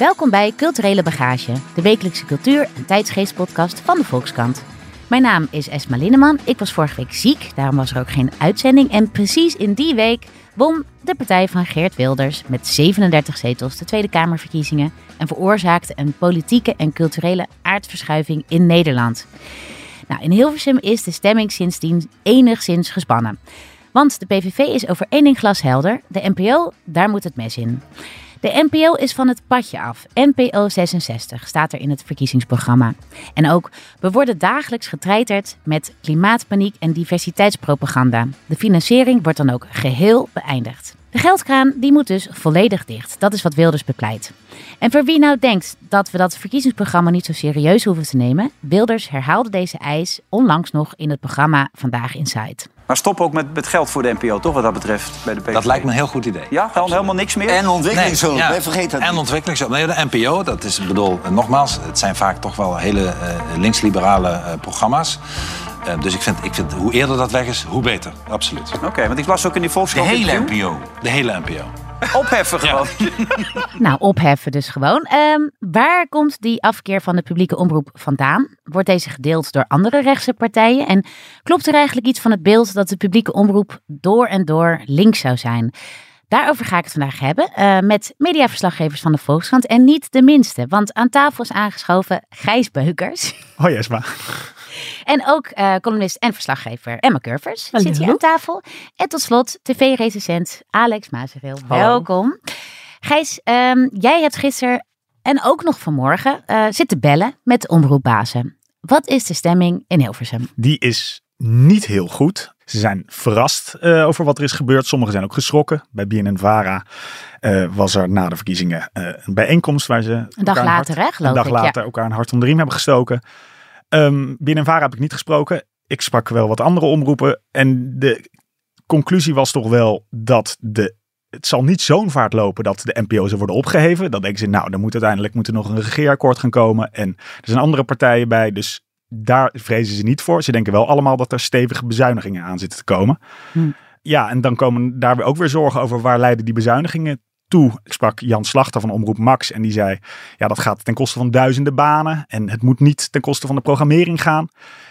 Welkom bij Culturele Bagage, de wekelijkse cultuur- en tijdsgeestpodcast van de Volkskrant. Mijn naam is Esma Linneman. Ik was vorige week ziek, daarom was er ook geen uitzending. En precies in die week won de partij van Geert Wilders met 37 zetels de Tweede Kamerverkiezingen en veroorzaakte een politieke en culturele aardverschuiving in Nederland. Nou, in Hilversum is de stemming sindsdien enigszins gespannen. Want de PVV is over één ding glashelder. De NPO, daar moet het mes in. De NPO is van het padje af. NPO 66 staat er in het verkiezingsprogramma. En ook, we worden dagelijks getreiterd met klimaatpaniek en diversiteitspropaganda. De financiering wordt dan ook geheel beëindigd. De geldkraan die moet dus volledig dicht. Dat is wat Wilders bepleit. En voor wie nou denkt dat we dat verkiezingsprogramma niet zo serieus hoeven te nemen, Wilders herhaalde deze eis onlangs nog in het programma Vandaag Inside. Maar stop ook met, met geld voor de NPO, toch, wat dat betreft, bij de PVV? Dat lijkt me een heel goed idee. Ja, gewoon helemaal niks meer? En ontwikkelingshulp, ja. nee, vergeet dat En ontwikkelingshulp. Nee, de NPO, dat is, ik bedoel, eh, nogmaals, het zijn vaak toch wel hele eh, linksliberale eh, programma's. Dus ik vind, ik vind, hoe eerder dat weg is, hoe beter. Absoluut. Oké, want ik las ook in die De Volkskrant... hele interview. NPO. De hele NPO. Opheffen gewoon. Nou, opheffen dus gewoon. Ehm, waar komt die afkeer van de publieke omroep vandaan? Wordt deze gedeeld door andere rechtse partijen? En klopt er eigenlijk iets van het beeld dat de publieke omroep door en door links zou zijn? Daarover ga ik het vandaag hebben eh, met mediaverslaggevers van de Volkskrant. En niet de minste, want aan tafel is aangeschoven Gijs Beukers. Hoi Esma. En ook eh, columnist en verslaggever Emma Curvers Hallo. zit hier aan tafel. En tot slot tv-recensent Alex Mazereel. Hallo. Welkom. Gijs, ehm, jij hebt gisteren en ook nog vanmorgen eh, zitten bellen met de omroepbazen. Wat is de stemming in Hilversum? Die is niet heel goed. Ze zijn verrast eh, over wat er is gebeurd. Sommigen zijn ook geschrokken. Bij BNN-Vara eh, was er na de verkiezingen een bijeenkomst waar ze Een dag later, hart, een dag ik. later elkaar een hart onder de riem hebben gestoken. Ehm BNN-Vara heb ik niet gesproken. Ik sprak wel wat andere omroepen. En de conclusie was toch wel dat de het zal niet zo'n vaart lopen dat de NPO zou worden opgeheven. Dan denken ze, nou, dan moet uiteindelijk moet er nog een regeerakkoord gaan komen. En er zijn andere partijen bij, dus daar vrezen ze niet voor. Ze denken wel allemaal dat er stevige bezuinigingen aan zitten te komen. Hm. Ja, en dan komen daar weer ook weer zorgen over waar leiden die bezuinigingen toe. Ik sprak Jan Slachter van Omroep Max en die zei, ja, dat gaat ten koste van duizenden banen. En het moet niet ten koste van de programmering gaan.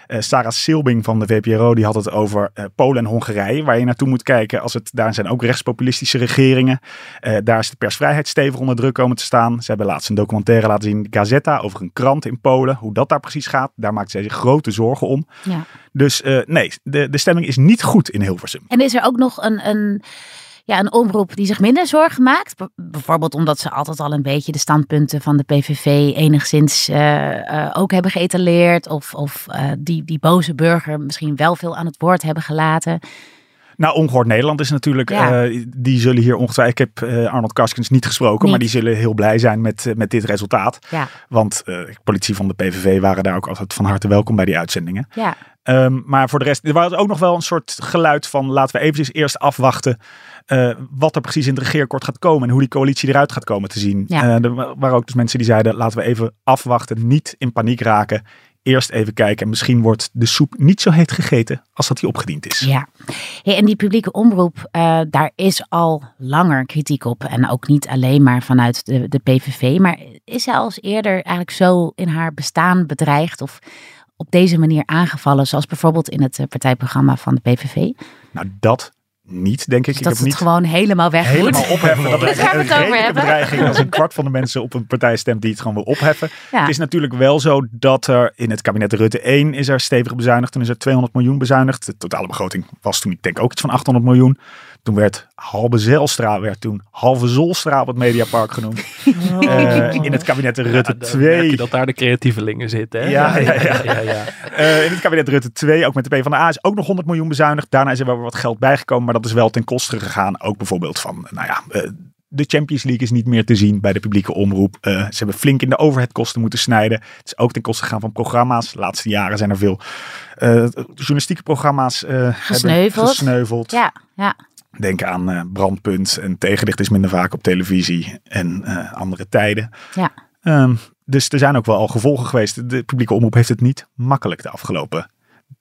Eh, Sarah Silbing van de VPRO die had het over eh, Polen en Hongarije, waar je naartoe moet kijken. Als het, daar zijn ook rechtspopulistische regeringen. Eh, daar is de persvrijheid stevig onder druk komen te staan. Ze hebben laatst een documentaire laten zien, Gazeta, over een krant in Polen. Hoe dat daar precies gaat, daar maakt zij zich grote zorgen om. Ja. Dus nee, de, de stemming is niet goed in Hilversum. En is er ook nog een, een, ja, een omroep die zich minder zorgen maakt? Bijvoorbeeld omdat ze altijd al een beetje de standpunten van de PVV enigszins eh, eh, ook hebben geëtaleerd. Of, of eh, die, die boze burger misschien wel veel aan het woord hebben gelaten. Nou, Ongehoord Nederland is natuurlijk, Ja. eh, die zullen hier ongetwijfeld, ik heb eh, Arnold Karskens niet gesproken, Niet. maar die zullen heel blij zijn met, eh, met dit resultaat. Ja, Want politie van de PVV waren daar ook altijd van harte welkom bij die uitzendingen. ja. Ehm, maar voor de rest, er was ook nog wel een soort geluid van laten we eventjes eerst afwachten wat er precies in het regeerakkoord gaat komen en hoe die coalitie eruit gaat komen te zien. Ja. Er wa- waren ook dus mensen die zeiden laten we even afwachten, niet in paniek raken. Eerst even kijken en misschien wordt de soep niet zo heet gegeten als dat die opgediend is. Ja, hey, en die publieke omroep, eh, daar is al langer kritiek op. En ook niet alleen maar vanuit de, de PVV. Maar is zij als eerder eigenlijk zo in haar bestaan bedreigd of op deze manier aangevallen? Zoals bijvoorbeeld in het eh, partijprogramma van de PVV. Nou, dat niet, denk ik. ik dat heb het niet gewoon helemaal weg helemaal moet. opheffen. Dat gaan we een het over hebben. bedreiging als een kwart van de mensen op een partij stemt die het gewoon wil opheffen. Ja. Het is natuurlijk wel zo dat er in het kabinet Rutte 1 is er stevig bezuinigd. Toen is er 200 miljoen bezuinigd. De totale begroting was toen, ik denk ook iets van 800 miljoen. Toen werd halve Zijlstra, werd toen halve Zolstra op het Mediapark genoemd. Eh, in het kabinet Rutte dan 2. merk je dat daar de creatievelingen zitten. Hè? Ja, ja, ja. ja, ja. Eh, in het kabinet Rutte 2, ook met de PvdA, is ook nog 100 miljoen bezuinigd. Daarna is er wel weer wat geld bijgekomen, maar dat is wel ten koste gegaan. Ook bijvoorbeeld van, nou ja, eh, de Champions League is niet meer te zien bij de publieke omroep. Eh, ze hebben flink in de overheadkosten moeten snijden. Het is ook ten koste gegaan van programma's. De laatste jaren zijn er veel eh, journalistieke programma's eh, Gesneuveld. gesneuveld. Ja, ja. Denk aan eh, Brandpunt en Tegenlicht is minder vaak op televisie en eh, andere tijden. Ja. Ehm, dus er zijn ook wel al gevolgen geweest. De publieke omroep heeft het niet makkelijk de afgelopen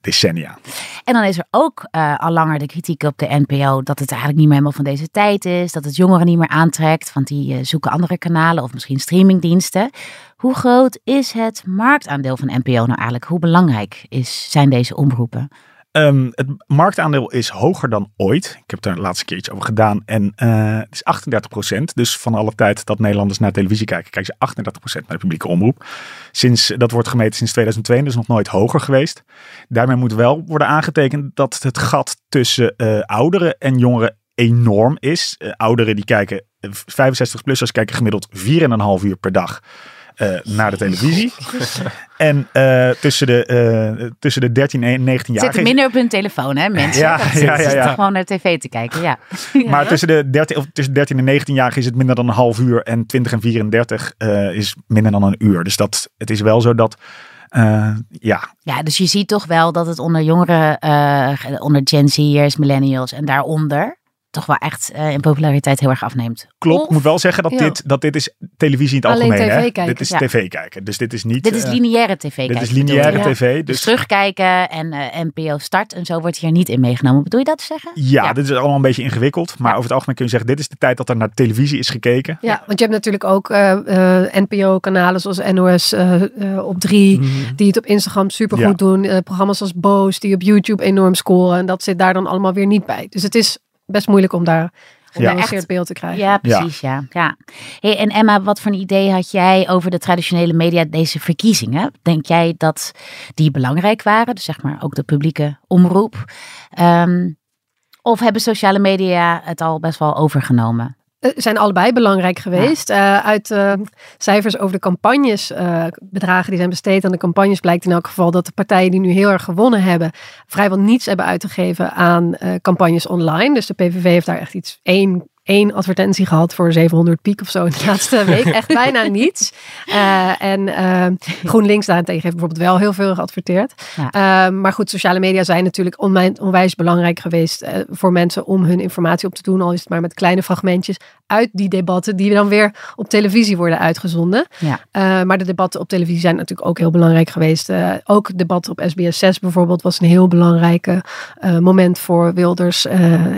decennia. En dan is er ook uh, al langer de kritiek op de NPO dat het eigenlijk niet meer helemaal van deze tijd is. Dat het jongeren niet meer aantrekt, want die uh, zoeken andere kanalen of misschien streamingdiensten. Hoe groot is het marktaandeel van NPO nou eigenlijk? Hoe belangrijk is, zijn deze omroepen? Um, het marktaandeel is hoger dan ooit. Ik heb daar een laatste keer iets over gedaan. En uh, het is 38 procent. Dus van alle tijd dat Nederlanders naar televisie kijken, kijken ze 38 procent naar de publieke omroep. Sinds, dat wordt gemeten sinds 2002, dus nog nooit hoger geweest. Daarmee moet wel worden aangetekend dat het gat tussen uh, ouderen en jongeren enorm is. Ouderen die kijken, 65-plussers kijken gemiddeld 4,5 uur per dag. Uh, naar de televisie. en uh, tussen, de, uh, tussen de 13 en 19 jaar. Zitten minder op hun telefoon, hè, mensen? Ja, dat ja, ja, ja. gewoon naar tv te kijken, ja. Maar tussen de 13, of tussen 13 en 19 jaar is het minder dan een half uur. En 20 en 34 is minder dan een uur. Dus dat, het is wel zo dat. ja. ja, dus je ziet toch wel dat het onder jongeren, onder Gen Z'ers, millennials en daaronder toch wel echt uh, in populariteit heel erg afneemt. Klopt, ik moet wel zeggen dat, Ja. dit, dat dit is televisie in het Alleen algemeen. tv hè? kijken. Dit is Ja. tv kijken. Dus dit is niet. Dit is eh, lineaire tv dit kijken, is bedoel je? lineaire Ja. tv. Dus Dus, terugkijken en eh, NPO start en zo wordt hier niet in meegenomen. Bedoel je dat te zeggen? ja, dit is allemaal een beetje ingewikkeld. Maar Ja. over het algemeen kun je zeggen: dit is de tijd dat er naar televisie is gekeken. Ja, want je hebt natuurlijk ook eh, eh, NPO-kanalen zoals NOS eh, eh, op 3, die het op Instagram supergoed Ja. doen. Eh, programma's als Boos, die op YouTube enorm scoren. En dat zit daar dan allemaal weer niet bij. Dus het is best moeilijk om daar een Ja. gebalanceerd beeld te krijgen. Ja, precies, ja. ja. Hey, en Emma, wat voor een idee had jij over de traditionele media deze verkiezingen? Denk jij dat die belangrijk waren? Dus zeg maar ook de publieke omroep. Ehm, of hebben sociale media het al best wel overgenomen? Eh, zijn allebei belangrijk geweest. Eh, uit eh, cijfers over de campagnes, bedragen die zijn besteed aan de campagnes, blijkt in elk geval dat de partijen die nu heel erg gewonnen hebben, vrijwel niets hebben uit te geven aan campagnes online. Dus de PVV heeft daar echt iets één. Één advertentie gehad voor 700 piek of zo in de laatste week. Echt bijna niets. Eh, en eh, GroenLinks daarentegen heeft bijvoorbeeld wel heel veel geadverteerd. Ja. Eh, maar goed, sociale media zijn natuurlijk onwijs belangrijk geweest voor mensen om hun informatie op te doen. Al is het maar met kleine fragmentjes uit die debatten die dan weer op televisie worden uitgezonden. Ja. Maar de debatten op televisie zijn natuurlijk ook heel belangrijk geweest. Ook debatten op SBS 6 bijvoorbeeld was een heel belangrijk moment voor Wilders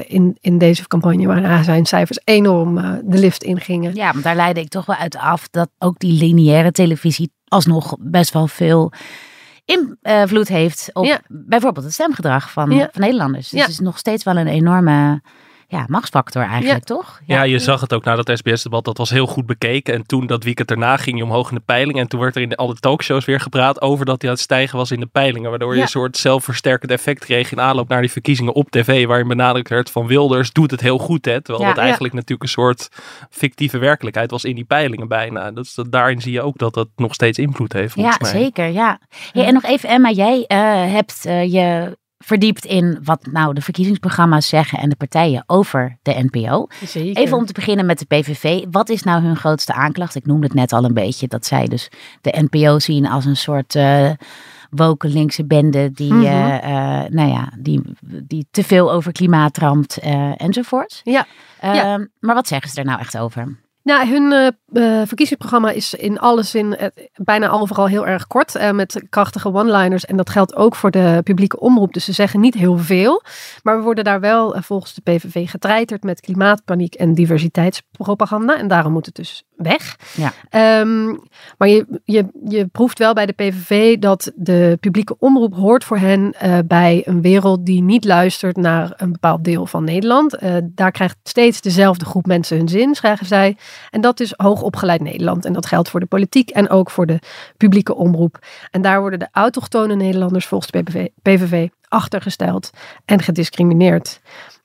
in, in deze campagne. Waar zijn enorm eh, de lift ingingen. Ja, want daar leidde ik toch wel uit af dat ook die lineaire televisie alsnog best wel veel invloed heeft op Ja. bijvoorbeeld het stemgedrag van, Ja. van Nederlanders. Dus Ja. het is nog steeds wel een enorme ja, machtsfactor eigenlijk, toch? Ja, je zag het ook na dat SBS-debat. Dat was heel goed bekeken. En toen, dat weekend daarna, ging je omhoog in de peilingen. En toen werd er in de, alle talkshows weer gepraat over dat hij aan het stijgen was in de peilingen. Waardoor je een soort zelfversterkend effect kreeg in aanloop naar die verkiezingen op tv. Waarin benadrukt werd van Wilders doet het heel goed. Hè, terwijl Ja. dat Ja. eigenlijk natuurlijk een soort fictieve werkelijkheid was in die peilingen bijna. Dus dat, daarin zie je ook dat dat nog steeds invloed heeft Ja, volgens mij. zeker. Ja. En nog even, Emma, jij eh, hebt eh, je verdiept in wat nou de verkiezingsprogramma's zeggen en de partijen over de NPO. Zeker. Even om te beginnen met de PVV. Wat is nou hun grootste aanklacht? Ik noemde het net al een beetje. Dat zij dus de NPO zien als een soort woke linkse bende die, Mhm. eh, eh, nou ja, die, die te veel over klimaat ramt enzovoort. Ja. Ja. Ehm, Maar wat zeggen ze er nou echt over? Nou, hun eh, eh, verkiezingsprogramma is in alle zin eh, bijna overal heel erg kort. met krachtige one-liners. En dat geldt ook voor de publieke omroep. Dus ze zeggen niet heel veel. Maar we worden daar wel volgens de PVV getreiterd met klimaatpaniek en diversiteitspropaganda. En daarom moet het dus weg. Ja. Ehm, maar je, je, je proeft wel bij de PVV dat de publieke omroep hoort voor hen bij een wereld die niet luistert naar een bepaald deel van Nederland. Daar krijgt steeds dezelfde groep mensen hun zin, schrijven zij. En dat is hoogopgeleid Nederland. En dat geldt voor de politiek en ook voor de publieke omroep. En daar worden de autochtone Nederlanders volgens PVV, PVV achtergesteld en gediscrimineerd.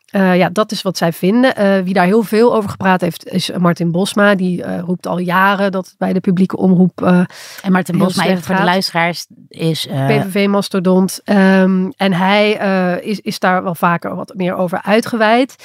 Eh, ja, dat is wat zij vinden. Eh, wie daar heel veel over gepraat heeft, is Martin Bosma. Die eh, roept al jaren dat bij de publieke omroep En Martin Bosma, even voor de luisteraars, is... PVV-mastodont. Ehm, en hij is, is daar wel vaker wat meer over uitgeweid.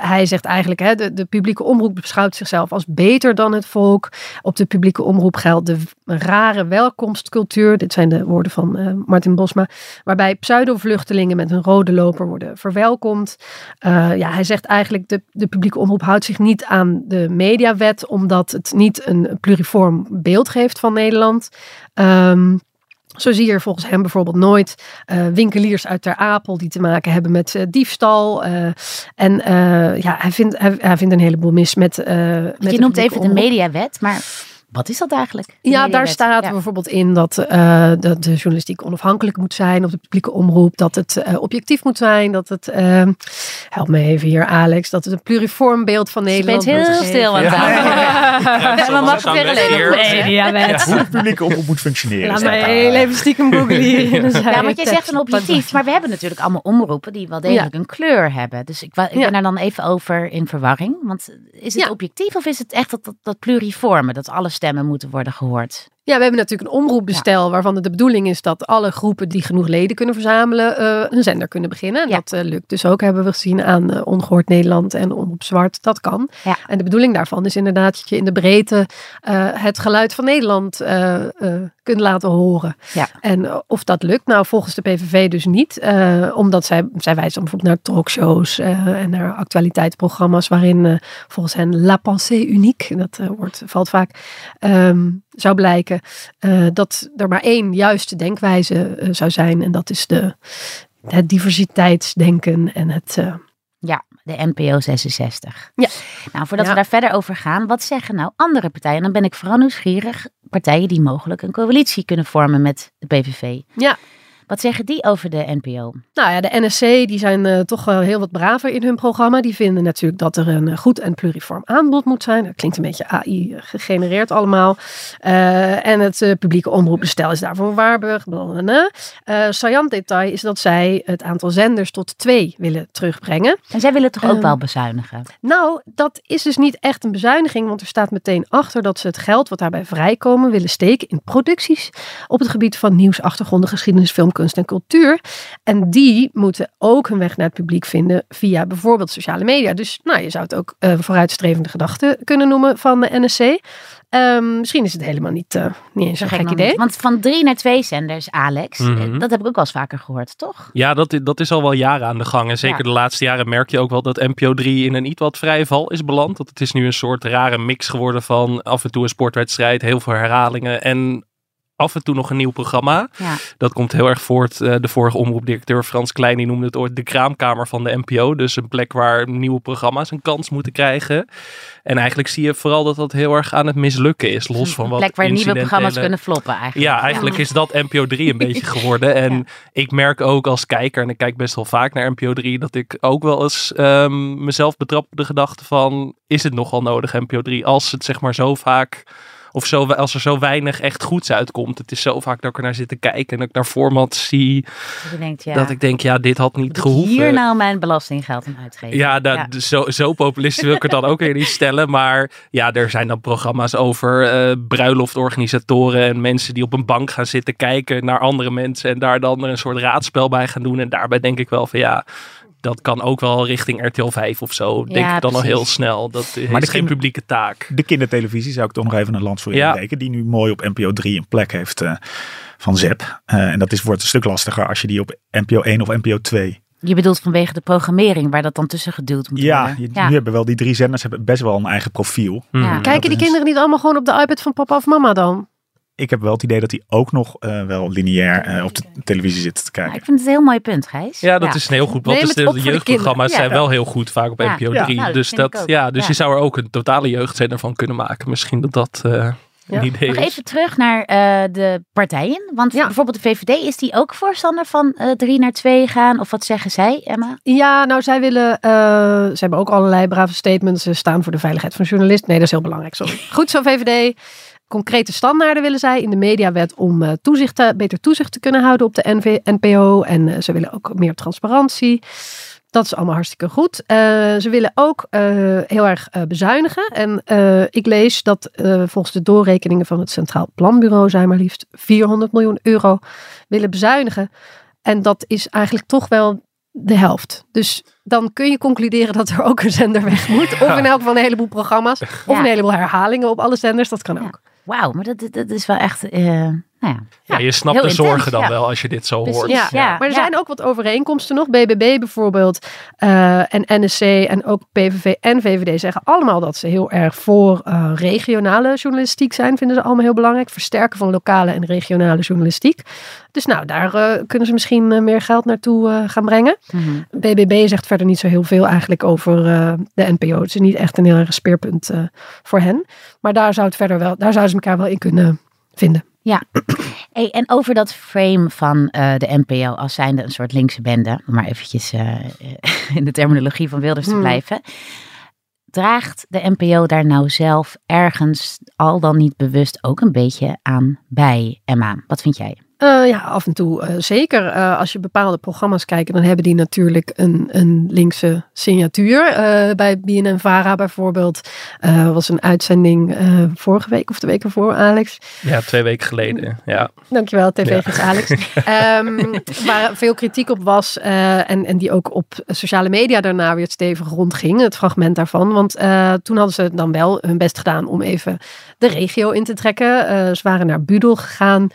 Hij zegt eigenlijk, hè, de, de publieke omroep beschouwt zichzelf als beter dan het volk. Op de publieke omroep geldt de rare welkomstcultuur. Dit zijn de woorden van Martin Bosma. Waarbij pseudo-vluchtelingen met een rode loper worden verwelkomd. Eh, ja, hij zegt eigenlijk, de, de publieke omroep houdt zich niet aan de mediawet. Omdat het niet een pluriform beeld geeft van Nederland. Ehm, Zo zie je er volgens hem bijvoorbeeld nooit eh, winkeliers uit Ter Apel die te maken hebben met eh, diefstal. en ja, hij vindt, hij, hij vindt een heleboel mis met. met je noemt even de mediawet, maar wat is dat eigenlijk? Ja, daar staat Ja. bijvoorbeeld in dat, eh, dat de journalistiek onafhankelijk moet zijn op de publieke omroep. Dat het eh, objectief moet zijn. Dat het, eh, help me even hier Alex, dat het een pluriform beeld van Je Nederland bent heel moet geven. stil aan het. Ja, mag ik weer. Hoe de publieke omroep moet functioneren. Laat mij heel even stiekem googlen hier. Ja, want jij zegt een objectief, maar we hebben natuurlijk allemaal omroepen die wel degelijk een kleur hebben. Dus ik, ben daar dan even over in verwarring. Want is het Ja. objectief of is het echt dat, dat, dat pluriforme, dat alle stemmen moeten worden gehoord? Ja, we hebben natuurlijk een omroepbestel waarvan het de bedoeling is dat alle groepen die genoeg leden kunnen verzamelen eh, een zender kunnen beginnen. En Ja. Dat eh, lukt dus ook, hebben we gezien aan eh, Ongehoord Nederland en Omroep Zwart. Dat kan. Ja. En de bedoeling daarvan is inderdaad dat je in de breedte het geluid van Nederland kunt laten horen. En of dat lukt, nou volgens de PVV dus niet. omdat zij, zij wijzen bijvoorbeeld naar talkshows en naar actualiteitsprogramma's waarin volgens hen la pensée unique, dat woord valt vaak, ehm, zou blijken eh, dat er maar één juiste denkwijze eh, zou zijn. En dat is de, het diversiteitsdenken en het... eh, Ja, de NPO 66. Ja. Nou, voordat Ja. we daar verder over gaan, wat zeggen nou andere partijen? Dan ben ik vooral nieuwsgierig. Partijen die mogelijk een coalitie kunnen vormen met de PVV. Ja. Wat zeggen die over de NPO? Nou ja, de NSC die zijn eh, toch wel heel wat braver in hun programma. Die vinden natuurlijk dat er een eh, goed en pluriform aanbod moet zijn. Dat klinkt een beetje AI gegenereerd allemaal. Eh, en het publieke omroepbestel is daarvoor waarborg. blablabla. Saillant detail is dat zij het aantal zenders tot twee willen terugbrengen. En zij willen toch ook Ehm, wel bezuinigen? Nou, dat is dus niet echt een bezuiniging, want er staat meteen achter dat ze het geld wat daarbij vrijkomen willen steken in producties op het gebied van nieuws, achtergronden, geschiedenis, film, kunst en cultuur. En die moeten ook hun weg naar het publiek vinden via bijvoorbeeld sociale media. Dus nou, je zou het ook eh, vooruitstrevende gedachten kunnen noemen van de NSC. Ehm, misschien is het helemaal niet, eh, niet eens Zo een gek idee. niet. Want van drie naar twee zenders, Alex, Mhm. eh, dat heb ik ook wel eens vaker gehoord, toch? Ja, dat, dat is al wel jaren aan de gang. En zeker Ja. de laatste jaren merk je ook wel dat NPO 3 in een iets wat vrije val is beland. Dat het is nu een soort rare mix geworden van af en toe een sportwedstrijd, heel veel herhalingen en af en toe nog een nieuw programma. Ja. Dat komt heel erg voort. eh, de vorige omroepdirecteur Frans Klein die noemde het ooit de kraamkamer van de NPO. Dus een plek waar nieuwe programma's een kans moeten krijgen. En eigenlijk zie je vooral dat dat heel erg aan het mislukken is. Los van Een wat plek waar nieuwe programma's kunnen floppen eigenlijk. ja, eigenlijk is dat NPO 3 een beetje geworden. En Ja. ik merk ook als kijker, en ik kijk best wel vaak naar NPO 3, dat ik ook wel eens ehm, mezelf betrap op de gedachte van, is het nogal nodig NPO 3? Als het zeg maar zo vaak, of zo, als er zo weinig echt goeds uitkomt. Het is zo vaak dat ik er naar zit te kijken en dat ik naar format zie, Dat je denkt, ja, dat ik denk, ja, dit had niet gehoeven. hier nou mijn belastinggeld aan uitgeven? Ja, dat, Zo, zo populistisch wil ik het dan ook weer niet stellen. Maar ja, er zijn dan programma's over eh bruiloftorganisatoren en mensen die op een bank gaan zitten kijken naar andere mensen en daar dan een soort raadspel bij gaan doen. En daarbij denk ik wel van ja, dat kan ook wel richting RTL 5 of zo. Denk Ja, ik dan al heel snel. Dat is de geen publieke taak. De kindertelevisie zou ik toch nog even een land voor Ja. inbreken. Die nu mooi op NPO 3 een plek heeft eh, van ZEP. Eh, en dat is, wordt een stuk lastiger als je die op NPO 1 of NPO 2 Je bedoelt vanwege de programmering waar dat dan tussen geduwd moet Ja, worden. je, nu hebben wel die drie zenders hebben best wel een eigen profiel. Ja. Kijken die is- kinderen niet allemaal gewoon op de iPad van papa of mama dan? Ik heb wel het idee dat die ook nog eh, wel lineair eh, op de televisie zitten te Ja, kijken. ik vind het een heel mooi punt, Gijs. Ja, dat is een heel goed. Want Neem dus de jeugdprogramma's zijn wel heel goed vaak op Ja. NPO Ja. 3. Nou, dat dus dat, ja, dus Ja. je zou er ook een totale jeugdzender van kunnen maken. Misschien dat dat eh, Ja. een idee Nog is. even terug naar eh, de partijen. Want Ja. bijvoorbeeld de VVD, is die ook voorstander van eh, drie naar twee gaan? Of wat zeggen zij, Emma? Ja, nou zij willen, eh, ze hebben ook allerlei brave statements. Ze staan voor de veiligheid van journalisten. Nee, dat is heel belangrijk. Sorry. Goed zo, VVD. Concrete standaarden willen zij in de mediawet om eh, toezicht te- beter toezicht te kunnen houden op de NV, NPO. En eh, ze willen ook meer transparantie. Dat is allemaal hartstikke goed. Eh, ze willen ook heel erg bezuinigen. En ik lees dat volgens de doorrekeningen van het Centraal Planbureau zijn maar liefst 400 miljoen euro willen bezuinigen. En dat is eigenlijk toch wel de helft. Dus dan kun je concluderen dat er ook een zender weg moet. Of in elk geval een heleboel programma's. Of Ja. een heleboel herhalingen op alle zenders. Dat kan ook. Wauw, maar dat, dat- is wel echt... eh, Nou ja. Ja, je snapt de zorgen intens, dan ja. wel als je dit zo Precies. hoort. Ja, Ja, maar er ja. zijn ook wat overeenkomsten nog. BBB bijvoorbeeld eh, en NSC en ook PVV en VVD zeggen allemaal dat ze heel erg voor eh, regionale journalistiek zijn. Vinden ze allemaal heel belangrijk. Versterken van lokale en regionale journalistiek. Dus nou, daar eh, kunnen ze misschien meer geld naartoe eh, gaan brengen. Mhm. BBB zegt verder niet zo heel veel eigenlijk over eh, de NPO. Het is niet echt een heel erg speerpunt eh, voor hen. Maar daar zou het verder wel, daar zouden ze elkaar wel in kunnen vinden. Hey, en over dat frame van eh, de NPO als zijnde een soort linkse bende, om maar eventjes eh, in de terminologie van Wilders te Hmm. blijven. Draagt de NPO daar nou zelf ergens al dan niet bewust ook een beetje aan bij, Emma? Wat vind jij? Eh, ja, af en toe eh, zeker. Eh, als je bepaalde programma's kijkt, dan hebben die natuurlijk een, een linkse signatuur. Bij BNN-Vara bijvoorbeeld uh, was een uitzending vorige week of de week ervoor, Alex. Ja, twee weken geleden. Ja. Dankjewel, tv-gids Alex. Ehm, waar veel kritiek op was en, en die ook op sociale media daarna weer stevig rondging, het fragment daarvan. Want toen hadden ze dan wel hun best gedaan om even de regio in te trekken. Ze waren naar Budel gegaan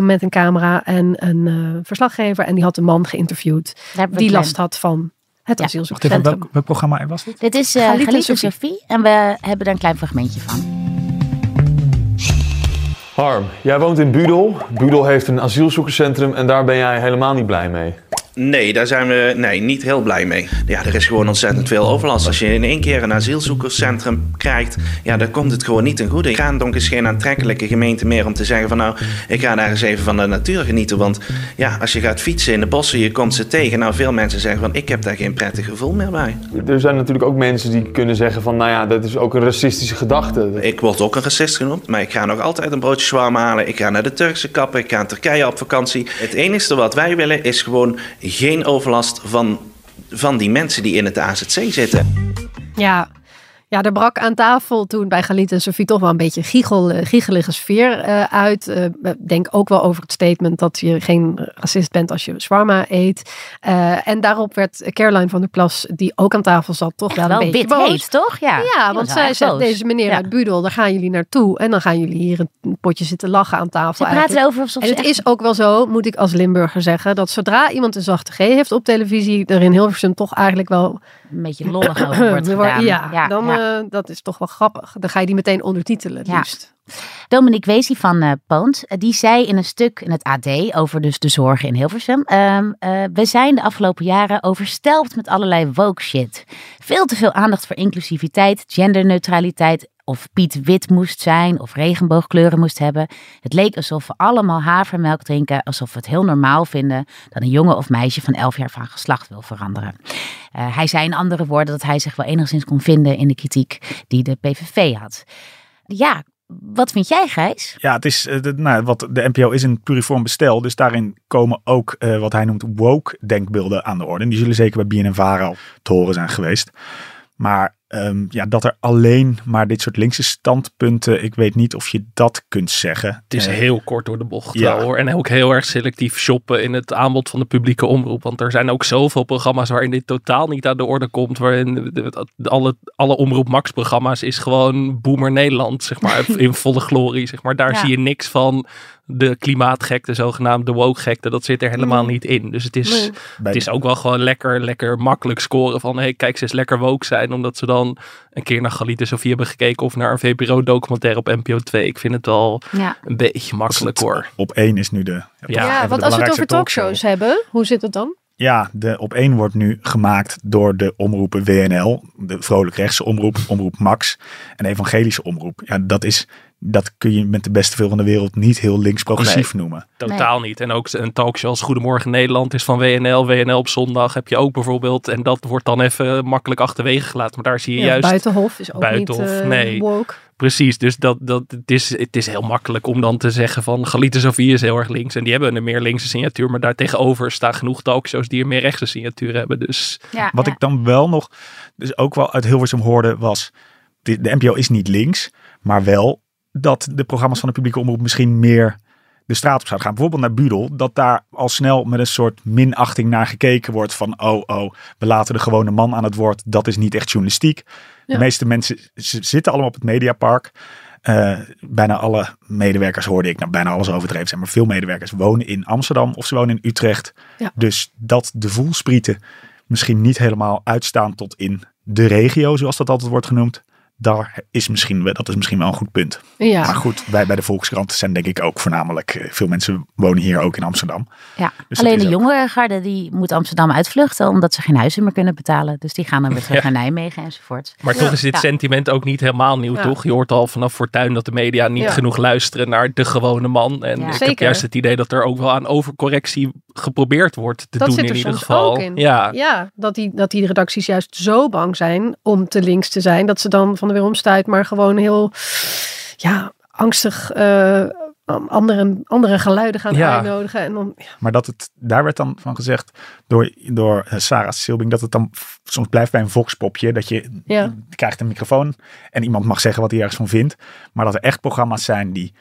met een camera en een eh, verslaggever en die had een man geïnterviewd die last had van het Ja. Wacht even, asielzoekerscentrum. welk, welk programma was dit? Dit is uh, Galit en Galit en Sophie. Sophie en we hebben daar een klein fragmentje van. Harm, jij woont in Budel. Budel heeft een asielzoekerscentrum en daar ben jij helemaal niet blij mee. Nee, daar zijn we nee, niet heel blij mee. Ja, er is gewoon ontzettend veel overlast. Als je in één keer een asielzoekerscentrum krijgt, ja, dan komt het gewoon niet ten goede. Gaandonk is geen aantrekkelijke gemeente meer om te zeggen van nou, ik ga daar eens even van de natuur genieten. Want ja, als je gaat fietsen in de bossen, je komt ze tegen. Nou, veel mensen zeggen van ik heb daar geen prettig gevoel meer bij. Er zijn natuurlijk ook mensen die kunnen zeggen van nou ja, dat is ook een racistische gedachte. Ik word ook een racist genoemd, maar ik ga nog altijd een broodje shawarma halen. Ik ga naar de Turkse kapper, ik ga in Turkije op vakantie. Het enige wat wij willen is gewoon geen overlast van, van die mensen die in het AZC zitten. Ja. Ja, er brak aan tafel toen bij Galit en Sofie toch wel een beetje giegel, eh, giechelige sfeer eh, uit. Eh, denk ook wel over het statement dat je geen racist bent als je shawarma eet. Eh, en daarop werd Caroline van der Plas, die ook aan tafel zat, toch wel, Wel een beetje wit boos. heet, toch? Ja, Ja, want zij zegt, boos. deze meneer Ja. uit Budel, daar gaan jullie naartoe. En dan gaan jullie hier een potje zitten lachen aan tafel. Ze praten alsof En het echt is ook wel zo, moet ik als Limburger zeggen, dat zodra iemand een zachte G heeft op televisie, er in Hilversum toch eigenlijk wel een beetje lollig over wordt gedaan. ja, dan ja. eh, dat is toch wel grappig. Dan ga je die meteen ondertitelen Ja. liefst. Dominique Weesie van eh Poont, eh, die zei in een stuk in het AD over dus de zorgen in Hilversum. ehm, eh, we zijn de afgelopen jaren overstelpt met allerlei woke shit. Veel te veel aandacht voor inclusiviteit, genderneutraliteit, of Piet wit moest zijn of regenboogkleuren moest hebben. Het leek alsof we allemaal havermelk drinken, alsof we het heel normaal vinden dat een jongen of meisje van 11 jaar van geslacht wil veranderen. Eh, hij zei in andere woorden dat hij zich wel enigszins kon vinden in de kritiek die de PVV had. Ja, wat vind jij, Gijs? Ja, het is, eh, de, nou, wat, de NPO is een pluriform bestel. Dus daarin komen ook eh, wat hij noemt woke denkbeelden aan de orde. En die zullen zeker bij BNNVARA te horen zijn geweest. Maar ehm, ja, dat er alleen maar dit soort linkse standpunten, ik weet niet of je dat kunt zeggen. Het is Eh, heel kort door de bocht Ja. wel, hoor. En ook heel erg selectief shoppen in het aanbod van de publieke omroep. Want er zijn ook zoveel programma's waarin dit totaal niet aan de orde komt. Waarin de- de- de- alle, alle Omroep Max programma's is gewoon Boomer Nederland, zeg maar. in volle glorie, zeg maar. Daar Ja. zie je niks van de klimaatgekte, zogenaamde woke-gekte. Dat zit er helemaal Nee. niet in. Dus het is... Nee. Het is ook wel gewoon lekker, lekker makkelijk scoren van hey, kijk, ze is lekker woke zijn. Omdat ze dan een keer naar Galit en Sofie hebben gekeken of naar een VPRO-documentaire op NPO 2. Ik vind het wel Ja. een beetje makkelijk hoor. Op één is nu de. Ja, Ja, de als we het over talkshows hebben, hoe zit het dan? Ja, de op één wordt nu gemaakt door de omroepen WNL, de vrolijk rechtse omroep, omroep Max en evangelische omroep. Ja, dat is, dat kun je met de beste veel van de wereld niet heel links progressief noemen. Totaal niet. En ook een talkshow als Goedemorgen Nederland is van WNL. WNL op zondag heb je ook bijvoorbeeld. En dat wordt dan even makkelijk achterwege gelaten. Maar daar zie je Ja, juist... Buitenhof is ook Buitenhof, niet eh, nee. woke. Precies, dus dat, dat, het, is, het is heel makkelijk om dan te zeggen van Galit en Sofie is heel erg links. En die hebben een meer linkse signatuur. Maar daartegenover staan genoeg talkshows die een meer rechtse signatuur hebben. Dus Ja, Wat ja. ik dan wel nog, dus ook wel uit Hilversum hoorde, was de, de NPO is niet links, maar wel dat de programma's van de publieke omroep misschien meer de straat op zouden gaan. Bijvoorbeeld naar Budel, dat daar al snel met een soort minachting naar gekeken wordt van oh oh, we laten de gewone man aan het woord, dat is niet echt journalistiek. Ja. De meeste mensen zitten allemaal op het Mediapark. Eh, bijna alle medewerkers hoorde ik, nou bijna alles overdreven zijn, maar veel medewerkers wonen in Amsterdam of ze wonen in Utrecht. Ja. Dus dat de voelsprieten misschien niet helemaal uitstaan tot in de regio, zoals dat altijd wordt genoemd. Daar is misschien, wel- dat is misschien wel een goed punt. Ja. Maar goed, wij bij de Volkskrant zijn denk ik ook voornamelijk, eh, veel mensen wonen hier ook in Amsterdam. Ja. Dus Alleen de ook- jongere garde die moet Amsterdam uitvluchten omdat ze geen huizen meer kunnen betalen. Dus die gaan dan weer terug Ja. naar Nijmegen enzovoort. Maar toch is dit Ja. sentiment ook niet helemaal nieuw, Ja. toch? Je hoort al vanaf Fortuin dat de media niet Ja. genoeg luisteren naar de gewone man. En Ja. ik heb juist het idee dat er ook wel aan overcorrectie geprobeerd wordt te Dat doen zit in er ieder soms geval. ook in. Ja, Ja, dat die, dat die redacties juist zo bang zijn om te links te zijn. Dat ze dan van de weeromstuit maar gewoon heel ja, angstig eh, andere, andere geluiden gaan Ja. uitnodigen. En dan, ja, Maar dat het, daar werd dan van gezegd door, door eh, Sarah Silbing, dat het dan soms blijft bij een voxpopje. Dat je, Ja. je krijgt een microfoon en iemand mag zeggen wat hij ergens van vindt. Maar dat er echt programma's zijn die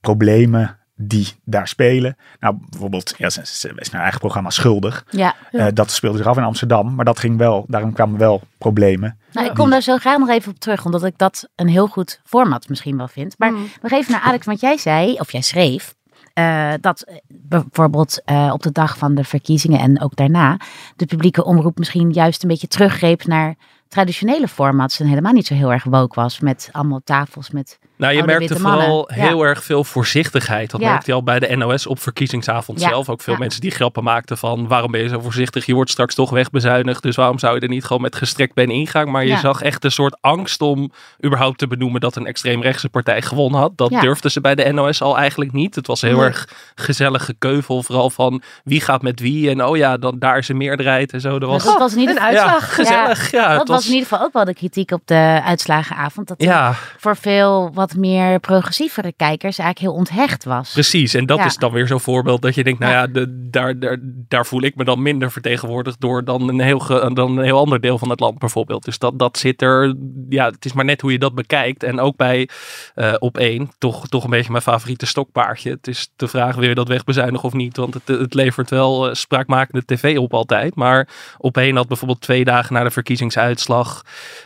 problemen die daar spelen. Nou, bijvoorbeeld, ja, ze, ze is naar eigen programma Schuldig. Ja. Eh, dat speelde zich af in Amsterdam, maar dat ging wel, daarom kwamen wel problemen. Nou, ik kom daar zo graag nog even op terug, omdat ik dat een heel goed format misschien wel vind. Maar Mm. nog even naar Alex, want jij zei, of jij schreef, eh, dat bijvoorbeeld eh, op de dag van de verkiezingen en ook daarna de publieke omroep misschien juist een beetje teruggreep naar traditionele formats en helemaal niet zo heel erg woke was met allemaal tafels met Nou, je merkte mannen. vooral Ja. heel erg veel voorzichtigheid. Dat Ja. merkte je al bij de NOS op verkiezingsavond Ja. zelf. Ook veel mensen die grappen maakten van waarom ben je zo voorzichtig? Je wordt straks toch wegbezuinigd. Dus waarom zou je er niet gewoon met gestrekt been ingaan? Maar je zag echt een soort angst om überhaupt te benoemen dat een extreemrechtse partij gewonnen had. Dat durfden ze bij de NOS al eigenlijk niet. Het was heel Nee. erg gezellig gekeuvel. Vooral van wie gaat met wie. En oh ja, dan, daar is een meerderheid en zo. Er was, dat was ieder een uitslag. gezellig. Ja, dat was in ieder geval ook wel de kritiek op de uitslagenavond. Dat ja, voor veel wat meer progressievere kijkers eigenlijk heel onthecht was. Precies, en dat Ja. is dan weer zo'n voorbeeld dat je denkt, nou Ja. de, daar, daar, daar voel ik me dan minder vertegenwoordigd door dan een, heel ge- dan een heel ander deel van het land bijvoorbeeld. Dus dat, dat zit er, ja, het is maar net hoe je dat bekijkt. En ook bij eh, op één, toch, toch een beetje mijn favoriete stokpaardje. Het is de vraag, wil je dat wegbezuinigen of niet? Want het, het levert wel eh, spraakmakende tv op altijd. Maar op één had bijvoorbeeld twee dagen na de verkiezingsuitslag,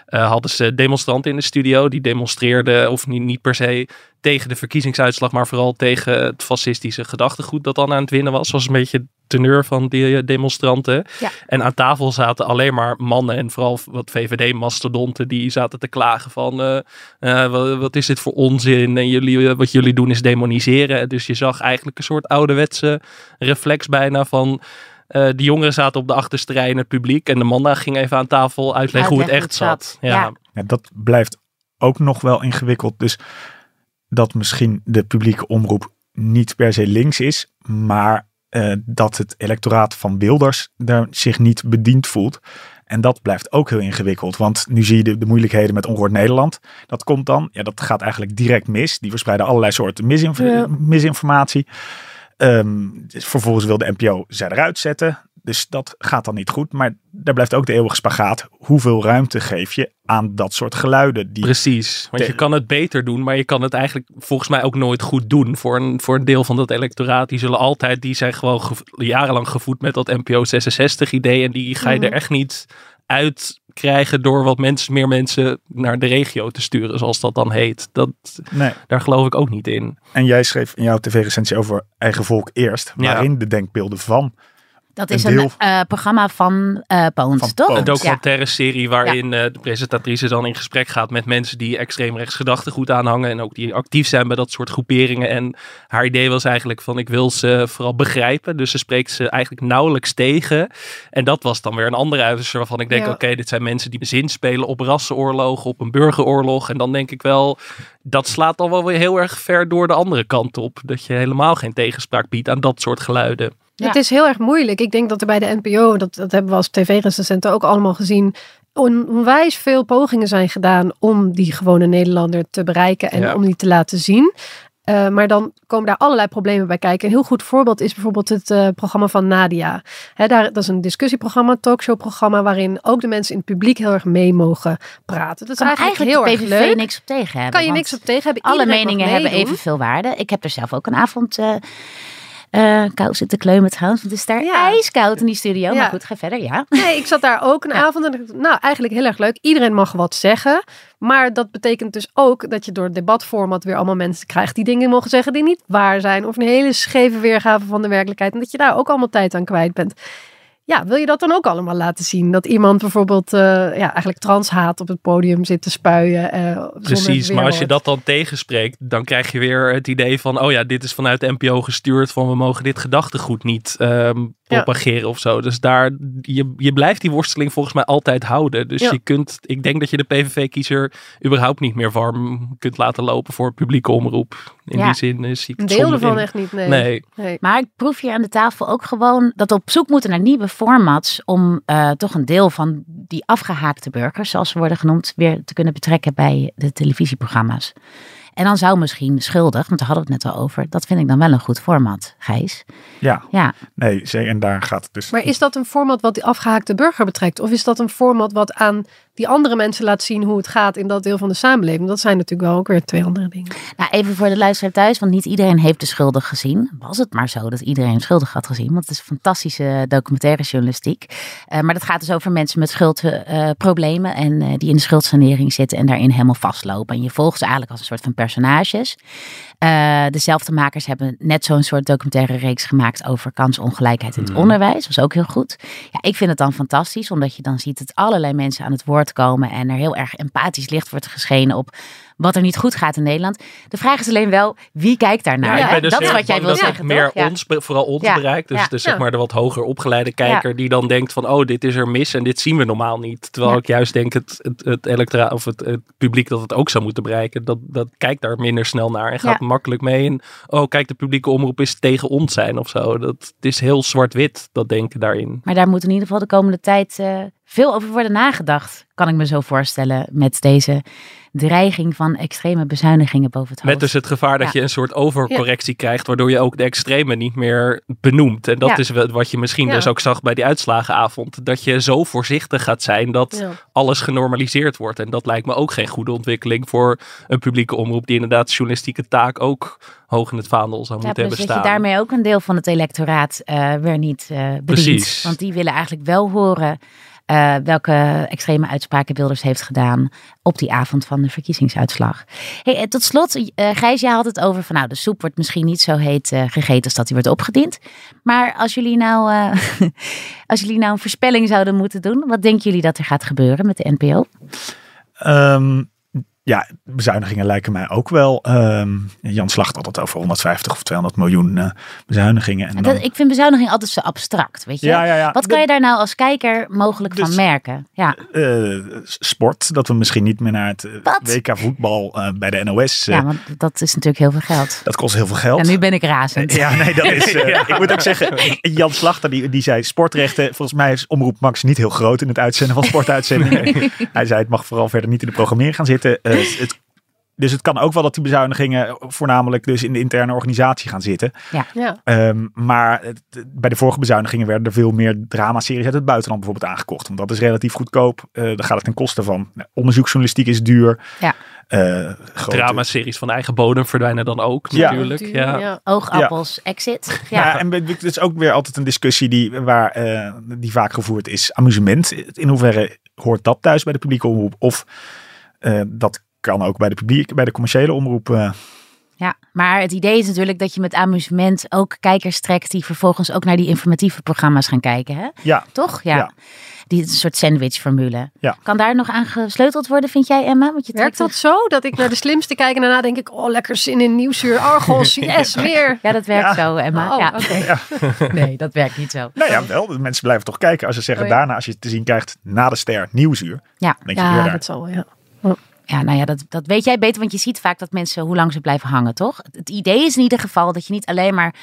eh, hadden ze demonstranten in de studio. Die demonstreerden, of niet, niet per se tegen de verkiezingsuitslag, maar vooral tegen het fascistische gedachtegoed dat dan aan het winnen was. Was een beetje de teneur van die eh, demonstranten. Ja. En aan tafel zaten alleen maar mannen en vooral wat VVD-mastodonten die zaten te klagen van eh, eh, wat, wat is dit voor onzin en jullie, wat jullie doen is demoniseren. Dus je zag eigenlijk een soort ouderwetse reflex bijna van... eh de jongeren zaten op de achterste rij in het publiek en de mannen gingen even aan tafel uitleggen hoe het echt zat. zat. Ja. Ja. Ja, dat blijft ook nog wel ingewikkeld. Dus dat misschien de publieke omroep niet per se links is, maar eh, dat het electoraat van Wilders daar zich niet bediend voelt. En dat blijft ook heel ingewikkeld. Want nu zie je de, de moeilijkheden met Ongehoord Nederland. Dat komt dan, ja, dat gaat eigenlijk direct mis. Die verspreiden allerlei soorten misinf- Ja. misinformatie. Dus vervolgens wil de NPO zij eruit zetten. Dus dat gaat dan niet goed. Maar daar blijft ook de eeuwige spagaat. Hoeveel ruimte geef je aan dat soort geluiden? Die, Precies, want je kan het beter doen, maar je kan het eigenlijk volgens mij ook nooit goed doen. Voor een, voor een deel van dat electoraat, die zullen altijd, die zijn gewoon jarenlang gevoed met dat NPO 66 idee. En die ga je Mhm. er echt niet uit krijgen door wat mensen, meer mensen naar de regio te sturen, zoals dat dan heet. Dat, nee. daar geloof ik ook niet in. En jij schreef in jouw tv-recensie over Eigen Volk Eerst. Ja. Waarin de denkbeelden van Dat is een eh, programma van eh Poont, Van toch? Poont. Een Ja. documentaire serie waarin eh, de presentatrice dan in gesprek gaat met mensen die extreemrechts gedachtegoed aanhangen. En ook die actief zijn bij dat soort groeperingen. En haar idee was eigenlijk van ik wil ze vooral begrijpen. Dus ze spreekt ze eigenlijk nauwelijks tegen. En dat was dan weer een andere uiterste waarvan ik denk Ja. oké, dit zijn mensen die zin spelen op rassenoorlog, op een burgeroorlog. En dan denk ik wel, dat slaat dan wel weer heel erg ver door de andere kant op. Dat je helemaal geen tegenspraak biedt aan dat soort geluiden. Ja. Het is heel erg moeilijk. Ik denk dat er bij de NPO, dat, dat hebben we als tv-recensenten ook allemaal gezien, on- onwijs veel pogingen zijn gedaan om die gewone Nederlander te bereiken en Ja. om die te laten zien. Eh, maar dan komen daar allerlei problemen bij kijken. Een heel goed voorbeeld is bijvoorbeeld het eh, programma van Nadia. Hè, daar, dat is een discussieprogramma, talkshowprogramma, waarin ook de mensen in het publiek heel erg mee mogen praten. Dat is kan eigenlijk, eigenlijk heel de erg leuk. niks op tegen hebben. kan je niks op tegen hebben. Alle meningen hebben evenveel waarde. Ik heb er zelf ook een avond eh, eh kou zitten kleumen trouwens. Want het is daar Ja. ijskoud in die studio. Ja. Maar goed, ga verder, ja. Nee, ik zat daar ook een avond en dacht, nou, eigenlijk heel erg leuk. Iedereen mag wat zeggen. Maar dat betekent dus ook dat je door het debatformat weer allemaal mensen krijgt die dingen mogen zeggen die niet waar zijn. Of een hele scheve weergave van de werkelijkheid. En dat je daar ook allemaal tijd aan kwijt bent. Ja, wil je dat dan ook allemaal laten zien? Dat iemand bijvoorbeeld eh, ja, eigenlijk transhaat op het podium zit te spuien. eh, Precies, maar als je dat dan tegenspreekt, dan krijg je weer het idee van, oh ja, dit is vanuit de NPO gestuurd van we mogen dit gedachtegoed niet ehm, Ja. propageren of zo. Dus daar, je, je blijft die worsteling volgens mij altijd houden. Dus Ja. je kunt, ik denk dat je de PVV-kiezer überhaupt niet meer warm kunt laten lopen voor publieke omroep. In Ja. die zin is ik Een het deel ervan in. echt niet, nee. Nee. Nee. Maar ik proef hier aan de tafel ook gewoon dat we op zoek moeten naar nieuwe formats. Om eh, toch een deel van die afgehaakte burgers, zoals ze worden genoemd, weer te kunnen betrekken bij de televisieprogramma's. En dan zou misschien schuldig, want daar hadden we het net al over. Dat vind ik dan wel een goed format, Gijs. Ja, Ja, nee. En daar gaat het dus. Maar is dat een format wat die afgehaakte burger betrekt? Of is dat een format wat aan die andere mensen laat zien hoe het gaat in dat deel van de samenleving? Dat zijn natuurlijk wel ook weer twee andere dingen. nou even voor de luisteraar thuis, want niet iedereen heeft de schuldig gezien. Was het maar zo dat iedereen schuldig had gezien, want het is fantastische documentaire journalistiek. Eh, maar dat gaat dus over mensen met schuldproblemen en eh, die in de schuldsanering zitten en daarin helemaal vastlopen. En je volgt ze eigenlijk als een soort van personages. Eh, dezelfde makers hebben net zo'n soort documentaire reeks gemaakt over kansongelijkheid in het onderwijs. Dat was ook heel goed. Ja, ik vind het dan fantastisch, omdat je dan ziet dat allerlei mensen aan het woord komen en er heel erg empathisch licht wordt geschenen op wat er niet goed gaat in Nederland. De vraag is alleen wel, wie kijkt daarnaar? Ja, dus dat is wat jij wil dat zeggen, meer toch? Ja. ons, vooral ons Ja, bereikt. Dus, dus zeg maar de wat hoger opgeleide kijker die dan denkt van, oh, dit is er mis en dit zien we normaal niet. Terwijl ik juist denk het, het, het, elektora of het, het publiek dat het ook zou moeten bereiken, dat, dat kijkt daar minder snel naar en gaat makkelijk mee. En oh, kijk, de publieke omroep is tegen ons zijn of zo. Dat, het is heel zwart-wit, dat denken daarin. Maar daar moet in ieder geval de komende tijd eh, veel over worden nagedacht. Kan ik me zo voorstellen met deze dreiging van extreme bezuinigingen boven het hoofd. Met dus het gevaar dat Ja. je een soort overcorrectie krijgt, waardoor je ook de extreme niet meer benoemt. En dat Ja. is wat je misschien dus ook zag bij die uitslagenavond. Dat je zo voorzichtig gaat zijn dat alles genormaliseerd wordt. En dat lijkt me ook geen goede ontwikkeling voor een publieke omroep die inderdaad de journalistieke taak ook hoog in het vaandel zou moeten hebben dat je staan. daarmee ook een deel van het electoraat eh, weer niet eh bedient. Precies. Want die willen eigenlijk wel horen eh, welke extreme uitspraken Wilders heeft gedaan op die avond van de verkiezingsuitslag. Hey, eh, tot slot, eh Gijs, jij had het over van nou, de soep wordt misschien niet zo heet gegeten als dat die wordt opgediend. Maar als jullie, nou, als jullie nou een voorspelling zouden moeten doen, wat denken jullie dat er gaat gebeuren met de NPO? Ehm, ja, bezuinigingen lijken mij ook wel. ehm, Jan Slacht had het over 150 of 200 miljoen eh, bezuinigingen. En dan, ik vind bezuiniging altijd zo abstract, weet je? ja, ja, ja. Wat kan je daar nou als kijker mogelijk van Dus- merken? Ja. Eh, sport, dat we misschien niet meer naar het eh, Wat? WK voetbal bij de NOS. Ja, want dat is natuurlijk heel veel geld. Dat kost heel veel geld. En nu ben ik razend. Ja, nee, dat is. Ik moet ook zeggen, Jan Slachter die, die zei sportrechten. Volgens mij is Omroep Max niet heel groot in het uitzenden van sportuitzendingen. Hij zei het mag vooral verder niet in de programmering gaan zitten. Eh, het, dus het kan ook wel dat die bezuinigingen voornamelijk dus in de interne organisatie gaan zitten. Ja. Ehm, maar het- bij de vorige bezuinigingen werden er veel meer dramaseries uit het buitenland bijvoorbeeld aangekocht. Want dat is relatief goedkoop. Eh dan gaat het ten koste van nou, onderzoeksjournalistiek is duur. Ja. Eh, grote- Dramaseries van eigen bodem verdwijnen dan ook Ja. natuurlijk. Ja. Ja. Oogappels, exit. Ja, Ja. en het is ook weer altijd een discussie die, waar, eh, die vaak gevoerd is. Amusement. In hoeverre hoort dat thuis bij de publieke omroep? Of dat kan ook bij de, publiek, bij de commerciële omroep. eh, ja, maar het idee is natuurlijk dat je met amusement ook kijkers trekt die vervolgens ook naar die informatieve programma's gaan kijken. Hè? ja, Toch? Ja. Ja. Die een soort sandwich-formule. Ja. Kan daar nog aan gesleuteld worden, vind jij, Emma? Want je Werkt trekt dat zo? Dat ik naar de slimste kijk en daarna denk ik, oh lekker zin in nieuwsuur, Argos, yes, meer. Ja, dat werkt Ja. zo, Emma. Oh, ja. oké. Nee, dat werkt niet zo. nou ja, wel. de Mensen blijven toch kijken. Als ze zeggen Oh ja. daarna, als je het te zien krijgt na de ster nieuwsuur. Ja. Dan denk je Ja, dat zal wel, ja. Ja, nou ja, dat, dat weet jij beter, want je ziet vaak dat mensen hoe lang ze blijven hangen, toch? Het, idee is in ieder geval dat je niet alleen maar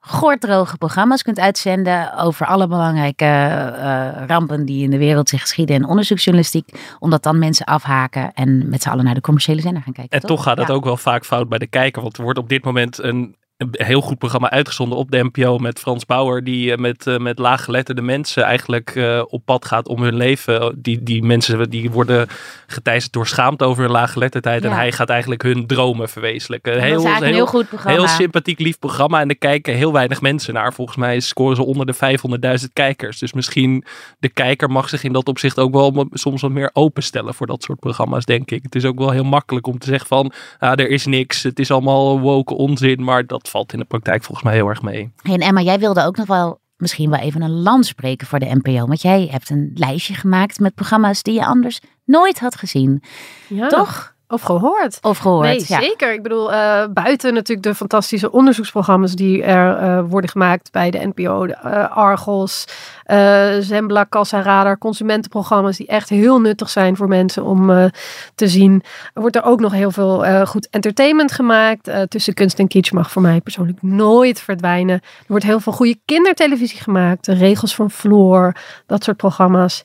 goordroge programma's kunt uitzenden over alle belangrijke eh, rampen die in de wereld zich geschieden en onderzoeksjournalistiek, omdat dan mensen afhaken en met z'n allen naar de commerciële zender gaan kijken. En toch gaat het Ja. ook wel vaak fout bij de kijker. Want er wordt op dit moment een een heel goed programma uitgezonden op de NPO met Frans Bauer. Die eh, met, eh, met laaggeletterde mensen eigenlijk eh, op pad gaat om hun leven. Die, die mensen die worden geteisterd door schaamte over hun laaggeletterdheid. Ja. En hij gaat eigenlijk hun dromen verwezenlijken. dat is eigenlijk een heel goed programma. Heel sympathiek, lief programma. En er kijken heel weinig mensen naar. Volgens mij scoren ze onder de 500.000 kijkers. Dus misschien de kijker mag zich in dat opzicht ook wel soms wat meer openstellen voor dat soort programma's, denk ik. Het is ook wel heel makkelijk om te zeggen van, ah, er is niks. Het is allemaal woke onzin. Maar dat valt in de praktijk volgens mij heel erg mee. Hey, en Emma, jij wilde ook nog wel misschien wel even een land spreken voor de NPO. Want jij hebt een lijstje gemaakt met programma's die je anders nooit had gezien. Ja. Toch? Of gehoord. Of gehoord. Nee, ja. zeker. Ik bedoel, eh, buiten natuurlijk de fantastische onderzoeksprogramma's die er eh, worden gemaakt bij de NPO, de, eh, Argos, Zembla, Kassa Radar, consumentenprogramma's die echt heel nuttig zijn voor mensen om te zien. Er wordt er ook nog heel veel goed entertainment gemaakt. Tussen kunst en kitsch mag voor mij persoonlijk nooit verdwijnen. Er wordt heel veel goede kindertelevisie gemaakt. De regels van Floor, dat soort programma's.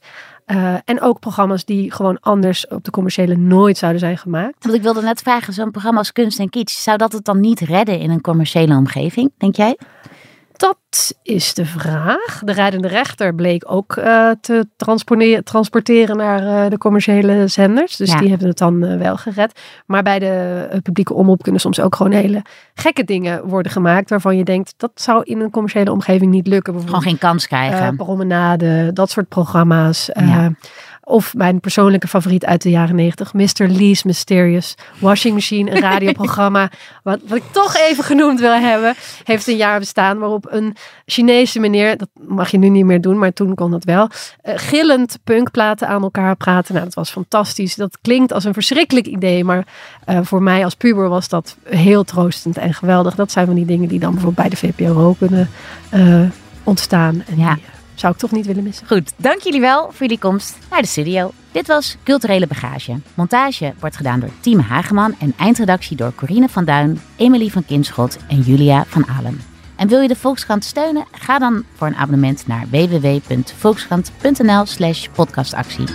Eh, en ook programma's die gewoon anders op de commerciële nooit zouden zijn gemaakt. Want ik wilde net vragen, zo'n programma als Kunst en Kitsch, zou dat het dan niet redden in een commerciële omgeving, denk jij? Dat is de vraag. De rijdende rechter bleek ook eh, te transporteren naar eh, de commerciële zenders. Dus Ja. die hebben het dan eh, wel gered. Maar bij de publieke omroep kunnen soms ook gewoon hele gekke dingen worden gemaakt. Waarvan je denkt, dat zou in een commerciële omgeving niet lukken. Gewoon geen kans krijgen. promenade, dat soort programma's. Ja. Of mijn persoonlijke favoriet uit de jaren negentig, Mr. Lee's Mysterious Washing Machine, een radioprogramma. wat, wat ik toch even genoemd wil hebben, heeft een jaar bestaan waarop een Chinese meneer, dat mag je nu niet meer doen, maar toen kon dat wel, eh, gillend punkplaten aan elkaar praten. Nou, dat was fantastisch. Dat klinkt als een verschrikkelijk idee, maar eh, voor mij als puber was dat heel troostend en geweldig. Dat zijn van die dingen die dan bijvoorbeeld bij de VPRO kunnen eh, ontstaan. En Ja. die zou ik toch niet willen missen. Goed, dank jullie wel voor jullie komst naar de studio. Dit was Culturele Bagage. Montage wordt gedaan door Team Hageman en eindredactie door Corine van Duin, Emily van Kinschot en Julia van Alem. En wil je de Volkskrant steunen? Ga dan voor een abonnement naar www.volkskrant.nl slash podcastactie.